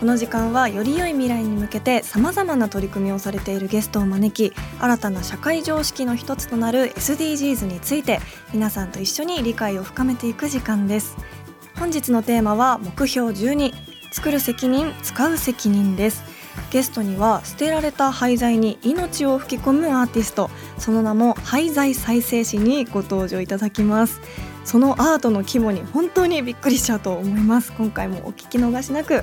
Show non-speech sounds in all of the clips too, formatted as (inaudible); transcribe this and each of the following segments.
この時間はより良い未来に向けて様々な取り組みをされているゲストを招き新たな社会常識の一つとなる SDGs について皆さんと一緒に理解を深めていく時間です。本日のテーマは目標12作る責任使う責任です。ゲストには捨てられた廃材に命を吹き込むアーティストその名も廃材再生師にご登場いただきます。そのアートの規模に本当にびっくりしちゃうと思います。今回もお聞き逃しなく。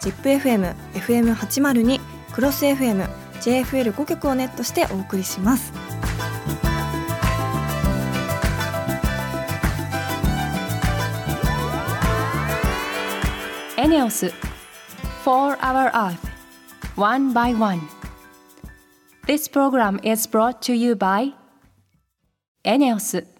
ZIPFM、FM802、クロス FM、JFL5 曲をネットしてお送りします。エネオス4 Hour Earth One by One This program is brought to you by エネオス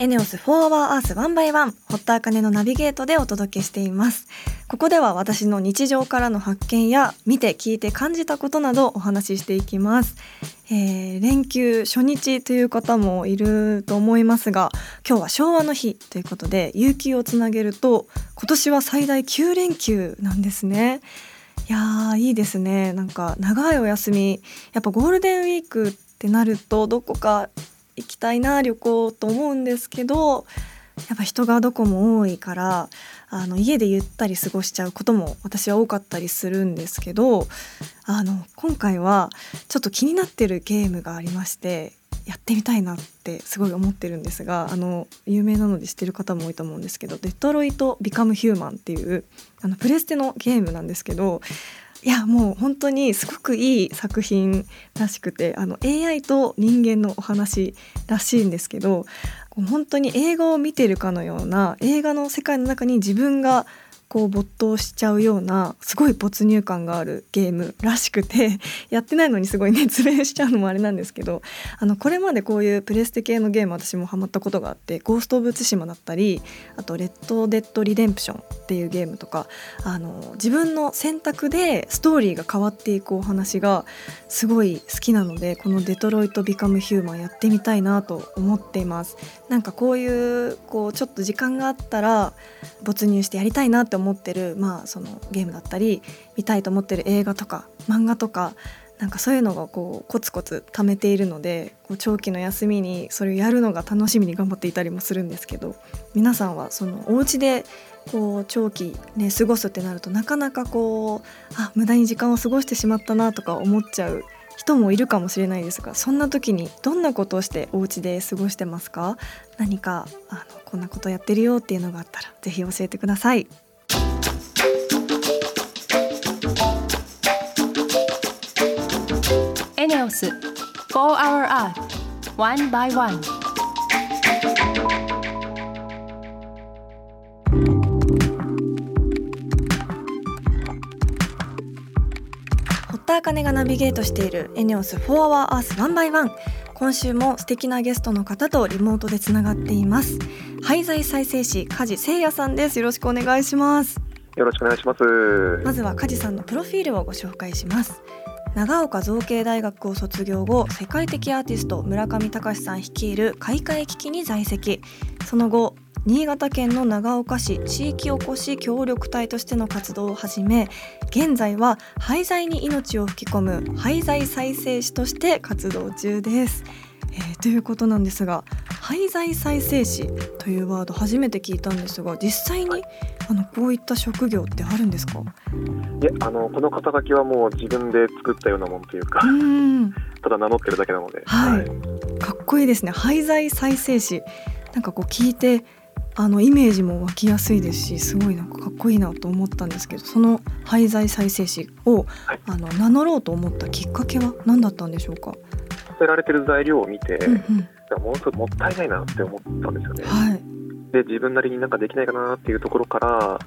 エネオス4 Hour Earth 1 by 1堀田茜のナビゲートでお届けしています。ここでは私の日常からの発見や見て聞いて感じたことなどお話ししていきます、えー連休初日という方もいると思いますが今日は昭和の日ということで有給をつなげると今年は最大9連休なんですね。いやーいいですね。なんか長いお休み。やっぱゴールデンウィークってなるとどこか行きたいな旅行と思うんですけどやっぱ人がどこも多いからあの家でゆったり過ごしちゃうことも私は多かったりするんですけどあの今回はちょっと気になってるゲームがありましてやってみたいなってすごい思ってるんですがあの有名なので知ってる方も多いと思うんですけど「デトロイト・ビカム・ヒューマン」っていうあのプレステのゲームなんですけどいやもう本当にすごくいい作品らしくてあの AI と人間のお話らしいんですけど本当に映画を見てるかのような映画の世界の中に自分がこう没頭しちゃうようなすごい没入感があるゲームらしくて (laughs) やってないのにすごい熱弁しちゃうのもあれなんですけどあのこれまでこういうプレステ系のゲーム私もハマったことがあって「ゴースト・オブ・ツシマ」だったりあと「レッド・デッド・リデンプション」っていうゲームとかあの自分の選択でストーリーが変わっていくお話がすごい好きなのでこの「デトロイト・ビカム・ヒューマン」やってみたいなと思っています。なんかこういうこうちょっと時間があったら没入してやりたいなって思ってる、まあ、そのゲームだったり見たいと思ってる映画とか漫画とかなんかそういうのがこうコツコツ貯めているのでこう長期の休みにそれをやるのが楽しみに頑張っていたりもするんですけど皆さんはそのお家でこう長期ね過ごすってなるとなかなかこうあ無駄に時間を過ごしてしまったなとか思っちゃう人もいるかもしれないですがそんな時にどんなことをしてお家で過ごしてますか？何かあのこんなことやってるよっていうのがあったらぜひ教えてください。エネオス4 Hour Earth One by One. 堀田茜がナビゲートしているエネオス4 Hour Earth 1 by 1今週も素敵なゲストの方とリモートでつながっています。廃材再生師梶誠也さんです。よろしくお願いします。よろしくお願いします。まずは梶さんのプロフィールをご紹介します長岡造形大学を卒業後世界的アーティスト村上隆さん率いる開会危機に在籍。その後新潟県の長岡市地域おこし協力隊としての活動を始め現在は廃材に命を吹き込む廃材再生師として活動中です、えーということなんですが廃材再生紙というワード初めて聞いたんですが実際にあのこういった職業ってあるんですか？いやあのこの肩書きはもう自分で作ったようなものというかうん。ただ名乗ってるだけなので、はい。かっこいいですね。廃材再生紙。なんかこう聞いてあのイメージも湧きやすいですしすごいなんかかっこいいなと思ったんですけどその廃材再生紙を、はい。あの名乗ろうと思ったきっかけは何だったんでしょうか、捨てられてる材料を見て、うんうん。ものすごくもったいないなって思ったんですよね。はい。で自分なりになんかできないかなっていうところから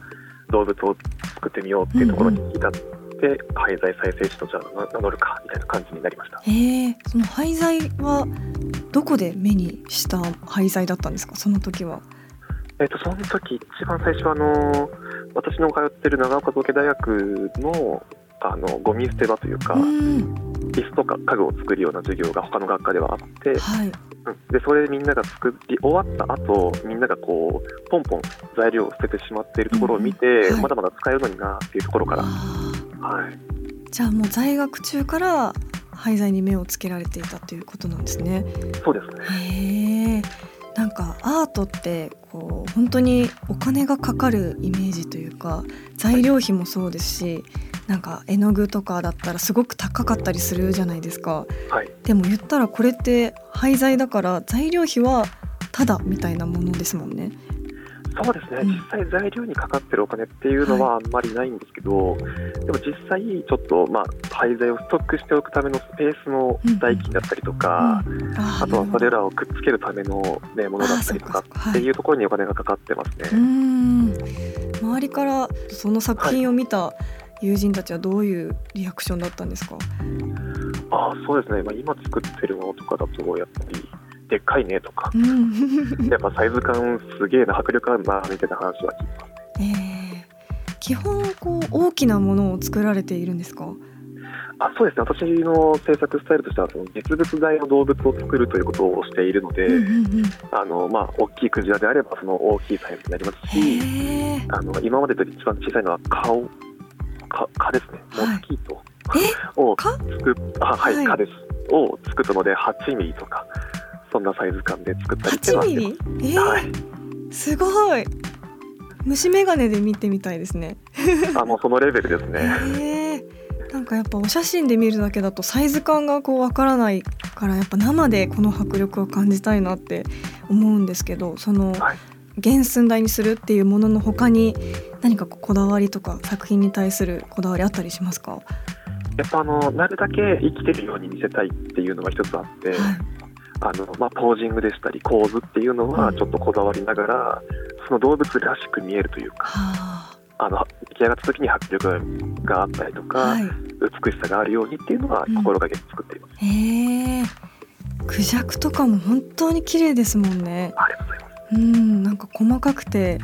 動物を作ってみようっていうところに至って、廃材再生紙とじゃあ名乗るかみたいな感じになりました。へえその廃材はどこで目にした廃材だったんですか？その時は。えっとその時一番最初はあの私の通ってる長岡造形大学のあのゴミ捨て場というか、うん椅子とか家具を作るような授業が他の学科ではあって、はい。うん。でそれみんなが作り終わった後みんながこうポンポン材料を捨ててしまっているところを見て、うんはい。まだまだ使えるのになっていうところから、あはい、ーじゃあもう在学中から廃材に目をつけられていたということなんですね。そうですね。なんかアートってこう本当にお金がかかるイメージというか材料費もそうですしなんか絵の具とかだったらすごく高かったりするじゃないですか。はい、でも言ったらこれって廃材だから材料費はただみたいなものですもんね。そうですね、うん。実際材料にかかってるお金っていうのはあんまりないんですけど、でも実際ちょっとまあ廃材をストックしておくためのスペースの代金だったりとか、うん。あーあとはそれらをくっつけるための、ね、ものだったりとかってい。うところにお金がかかってますね。ほどうーん。周りからその作品を見た友人たちはどういうリアクションだったんですか、ああそうですね、まあ、今作ってるものとかだとやっぱりでっかいねとか。うん。やっぱサイズ感すげえな迫力あるなみたいな話は聞きますえ。ー基本こう大きなものを作られているんですか？あそうですね。私の制作スタイルとしてはその実物大の動物を作るということをしているので、うんうんうん。あのまあ、大きいクジラであればその大きいサイズになりますしあの今までで一番小さいのは顔。か蚊ですね。はい。モスキートえ？(laughs) をか作っあはい、はい。蚊です。を作ったので8ミリとかそんなサイズ感で作ったりっていうの8はミリ？え？ーはい。すごい。虫眼鏡で見てみたいですね。(laughs) あもうそのレベルですえね。ーなんかやっぱお写真で見るだけだとサイズ感がこうわからないからやっぱ生でこの迫力を感じたいなって思うんですけどそのはい原寸大にするっていうものの他に何かこだわりとか作品に対するこだわりあったりしますか、はやっぱあのなるだけ生きてるように見せたいっていうのが一つあって、い、あのまあ、ポージングでしたり構図っていうのはちょっとこだわりながら、その動物らしく見えるというかはあ。の出来上がった時に迫力があったりとあ、か、はい、美しさがあるようにっていうのはうん。心がけて作っています。へえ。クジャクとかも本当に綺麗ですもんね。ありがとうございます。うんなんか細かくて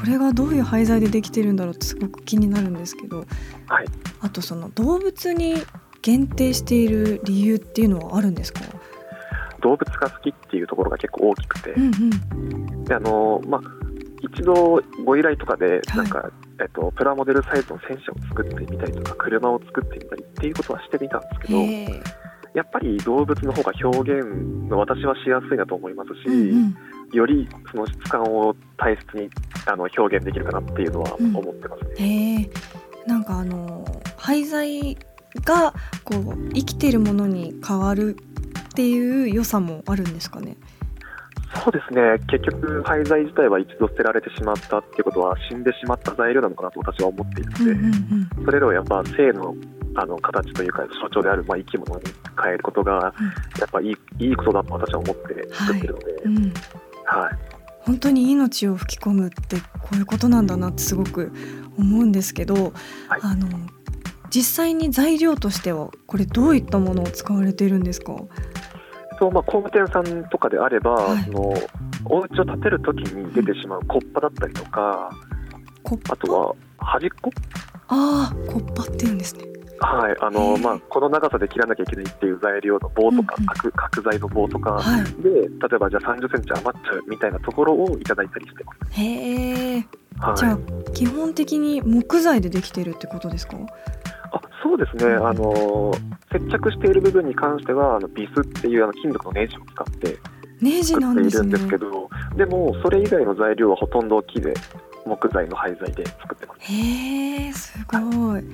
これがどういう廃材でできてるんだろうってすごく気になるんですけどはい、あとその動物に限定している理由っていうのはあるんですか？動物が好きっていうところが結構大きくて、うんうん。であのまあ、一度ご依頼とかでなんか、えっと、プラモデルサイズの戦車を作ってみたりとか車を作ってみたりっていうことはしてみたんですけどやっぱり動物の方が表現の私はしやすいなと思いますし、うんうんよりその質感を大切にあの表現できるかなっていうのはうん。思ってますね。へえ。なんかあの廃材がこう生きているものに変わるっていう良さもあるんですかね？そうですね。結局廃材自体は一度捨てられてしまったっていうことは死んでしまった材料なのかなと私は思っているので、うんうんそれらをやっぱ性のあの形というか象徴である、まあ、生き物に変えることがやっぱいいいいことだと私は思って作ってるので、うんうんはい。本当に命を吹き込むってこういうことなんだなってすごく思うんですけど、はい。あの実際に材料としてはこれどういったものを使われているんですか？そうまあ、工務店さんとかであれば、はい。そのお家を建てるときに出てしまうコッパだったりとか、あとは端っこ、ああコッパっていうんですねはいあのまあ、この長さで切らなきゃいけないっていう材料の棒とか、うんうん角角材の棒とかはい。で、例えばじゃあ30センチ余っちゃうみたいなところをいただいたりしてます。へえはい、じゃあ基本的に木材でできてるってことですか？あそうですね、うん。あの接着している部分に関してはあのビスっていうあの金属のネジを使ってネジなんですね。作っているんですけどでもそれ以外の材料はほとんど木で木材の廃材で作ってます。へえすごい。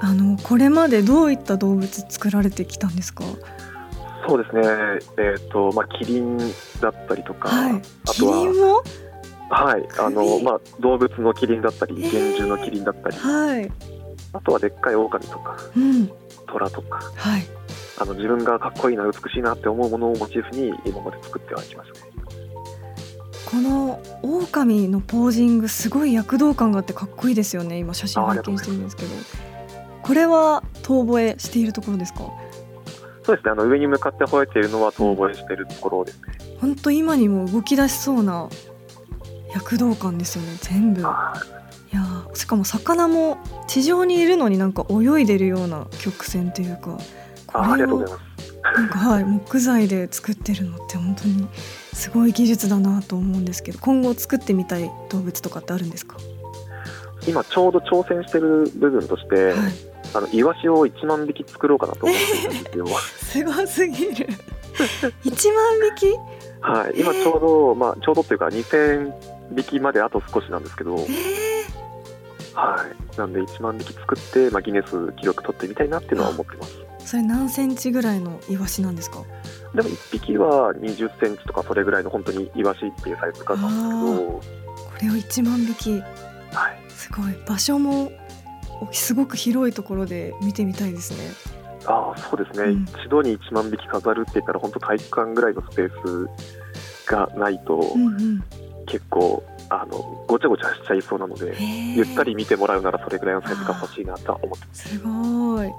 あのこれまでどういった動物作られてきたんですか？そうですね。えっ、とまあキリンだったりとか、はい。あキとははい。あの首？まあ動物のキリンだったり幻獣のキリンだったり。はい。あとはでっかい狼とかうん。虎とか。はいあの自分がかっこいいな美しいなって思うものをモチーフに今まで作ってはきました。ねこの狼のポージングすごい躍動感があってかっこいいですよね今写真拝見してるんですけど。これは遠吠えしているところですか？そうですねあの上に向かって吠えているのは遠吠えしているところですね、本当今にも動き出しそうな躍動感ですよね全部。いあやーしかも魚も地上にいるのになんか泳いでるような曲線というか。こあありがとうごをざいます。なんかはい木材で作ってるのって本当にすごい技術だなと思うんですけど今後作ってみたい動物とかってあるんですか、今ちょうど挑戦してる部分として、はい、あのイワシを1万匹作ろうかなと思っているんですよ。(laughs) すごすぎる。(laughs) 1万匹？はい。今ちょうど、まあ、ちょうどっていうか2000匹まであと少しなんですけど、えはい、なんで1万匹作って、まあ、ギネス記録取ってみたいなっていうのは思ってます。ー、それ何センチぐらいのイワシなんですか？でも1匹は20センチとかそれぐらいの本当にイワシっていうサイズ感なんですけど、これを1万匹。はい、すごい。場所もすごく広いところで見てみたいですね。ああそうですね、うん。一度に1万匹飾るって言ったら本当体育館ぐらいのスペースがないとうんうん。結構あのごちゃごちゃしちゃいそうなので、ゆったり見てもらうならそれぐらいのサイズが欲しいなとは思ってます。すごい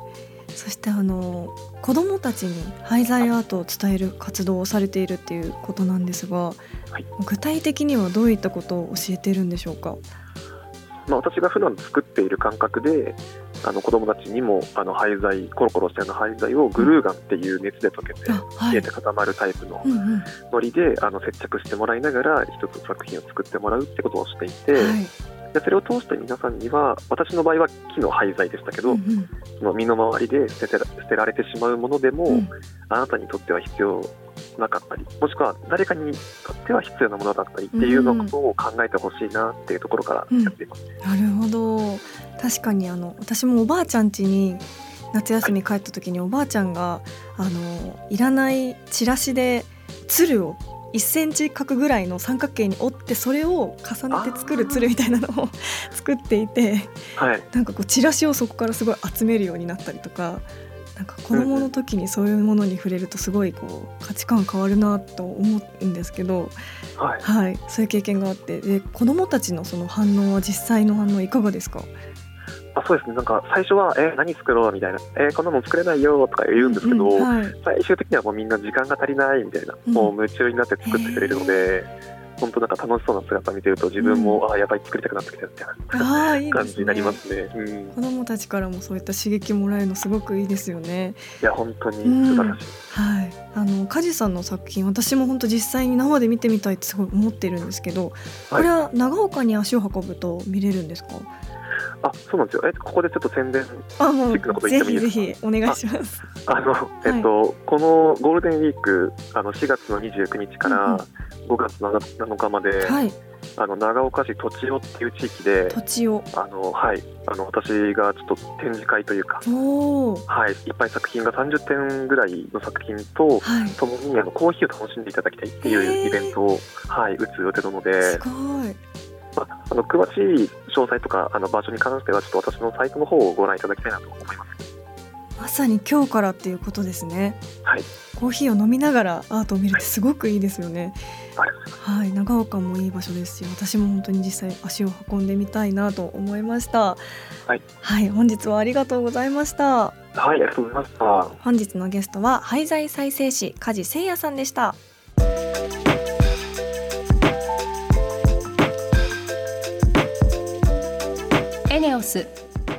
そしてあの子どもたちに廃材アートを伝える活動をされているっていうことなんですが、はい。具体的にはどういったことを教えているんでしょうか？まあ、私が普段作っている感覚であの子どもたちにもあの廃材コロコロしたような廃材をグルーガンっていう熱で溶けて冷えて固まるタイプののりであの接着してもらいながら一つ作品を作ってもらうってことをしていて、はいでそれを通して皆さんには私の場合は木の廃材でしたけど、うんうん。身の回りで捨て捨てられてしまうものでも、うん。あなたにとっては必要なかったりもしくは誰かにとっては必要なものだったりっていうようなことを考えてほしいなっていうところからやっています。なるほど。確かにあの私もおばあちゃん家に夏休み帰った時におばあちゃんがあのいらないチラシで鶴を1センチ角ぐらいの三角形に折ってそれを重ねて作る鶴みたいなのを作っていてはい、なんかこうチラシをそこからすごい集めるようになったりとかなんか子供の時にそういうものに触れるとすごいこう価値観変わるなと思うんですけど、はい。はい、そういう経験があってで子供たちのその反応は実際の反応いかがですか？あそうですね。なんか最初は「え何作ろう?」みたいな「えこんなの作れないよ」とか言うんですけど、うんはい。最終的にはもうみんな時間が足りないみたいな、うん。もう夢中になって作ってくれるので本当なんか楽しそうな姿見てると自分も、あやばい作りたくなってきたみたいな感じになりますね。うん、子供たちからもそういった刺激もらえるのすごくいいですよね。いや本当に素晴らしい。はい、あの梶さんの作品私も本当実際に生で見てみたいってすごい思ってるんですけど、これは長岡に足を運ぶと見れるんですか？あそうなんですよ。えここでちょっと宣伝チックなことぜ言ってもいいひですか？ぜひお願いします。あの、えっと、このゴールデンウィーク、あの4月の29日かうんうん。ら5月7日まで、はい、あの長岡市栃尾っていう地域で、土地を。あのはい、あの私がちょっと展示会というか、はい、いっぱい作品が30点ぐらいの作品と、はい、ともにあのコーヒーを楽しんでいただきたいっていうイベントを、はい、打つ予定なので、すごい。まあ、あの詳しい詳細とかあの場所に関しては、ちょっと私のサイトの方をご覧いただきたいなと思います。まさに今日からっていうことですね。はい、コーヒーを飲みながらアートを見るってすごくいいですよね。ありがとうござい。はい、長岡もいい場所ですし、私も本当に実際足を運んでみたいなと思いました。はい、はい、本日はありがとうございました。はい、ありがとうございました。本日のゲストは廃材再生師梶誠也さんでした。ネオス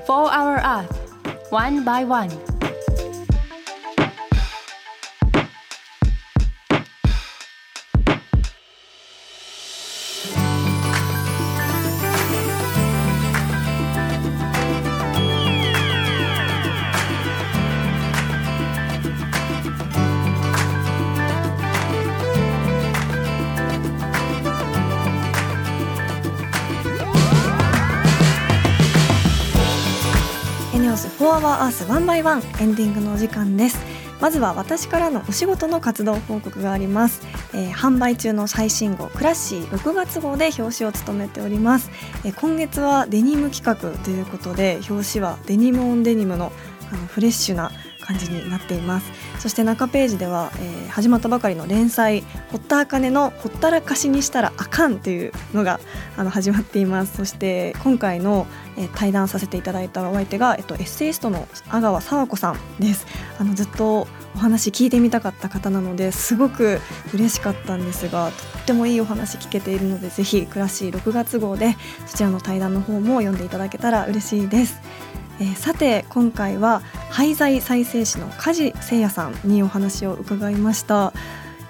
4 Hour Earth One by One ワーアースワンバイワンエンディングのお時間です。まずは私からのお仕事の活動報告があります、えー、販売中の最新号クラッシー6月号で表紙を務めております、えー、今月はデニム企画ということで表紙はデニムオンデニムのあのフレッシュな感じになっています。そして中ページでは、えー、始まったばかりの連載「堀田茜のほったらかしにしたらあかん」というのがあの始まっていますそして今回の、えー、対談させていただいたお相手が、えっと、エッセイストの阿川佐子さんですあのずっとお話聞いてみたかった方なのですごく嬉しかったんですがとってもいいお話聞けているのでぜひクラシー6月号でそちらの対談の方も読んでいただけたら嬉しいです。えー、さて今回は廃材再生師の梶誠也さんにお話を伺いました。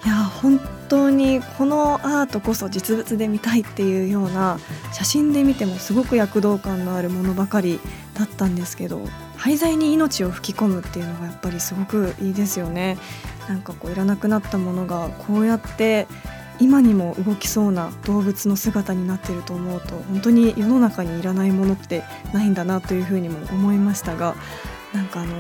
いや本当にこのアートこそ実物で見たいっていうような写真で見てもすごく躍動感のあるものばかりだったんですけど廃材に命を吹き込むっていうのがやっぱりすごくいいですよね。なんかこういらなくなったものがこうやって今にも動きそうな動物の姿になっていると思うと本当に世の中にいらないものってないんだなというふうにも思いましたがなんかあの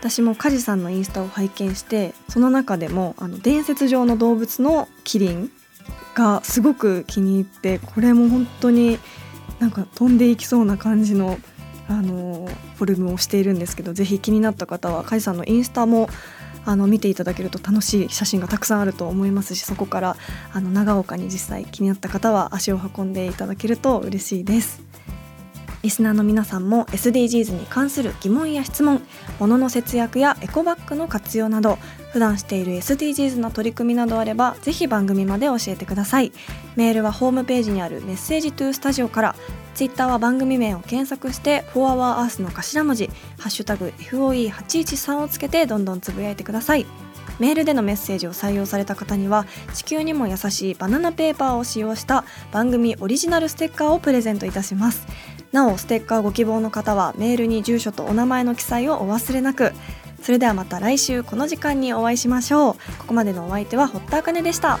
私も梶さんのインスタを拝見してその中でもあの伝説上の動物のキリンがすごく気に入ってこれも本当になんか飛んでいきそうな感じのあのフォルムをしているんですけどぜひ気になった方は梶さんのインスタもあの見ていただけると楽しい写真がたくさんあると思いますしそこからあの長岡に実際気になった方は足を運んでいただけると嬉しいです。リスナーの皆さんも SDGs に関する疑問や質問物の節約やエコバッグの活用など普段している SDGs の取り組みなどあればぜひ番組まで教えてくださいメールはホームページにあるメッセージトゥースタジオからツイッターは番組名を検索して「4HourEarth」の頭文字「ハッシュタグ #FOE813」をつけてどんどんつぶやいてください。メールでのメッセージを採用された方には地球にも優しいバナナペーパーを使用した番組オリジナルステッカーをプレゼントいたします。なおステッカーご希望の方はメールに住所とお名前の記載をお忘れなく。それではまた来週この時間にお会いしましょう。ここまでのお相手は堀田茜でした。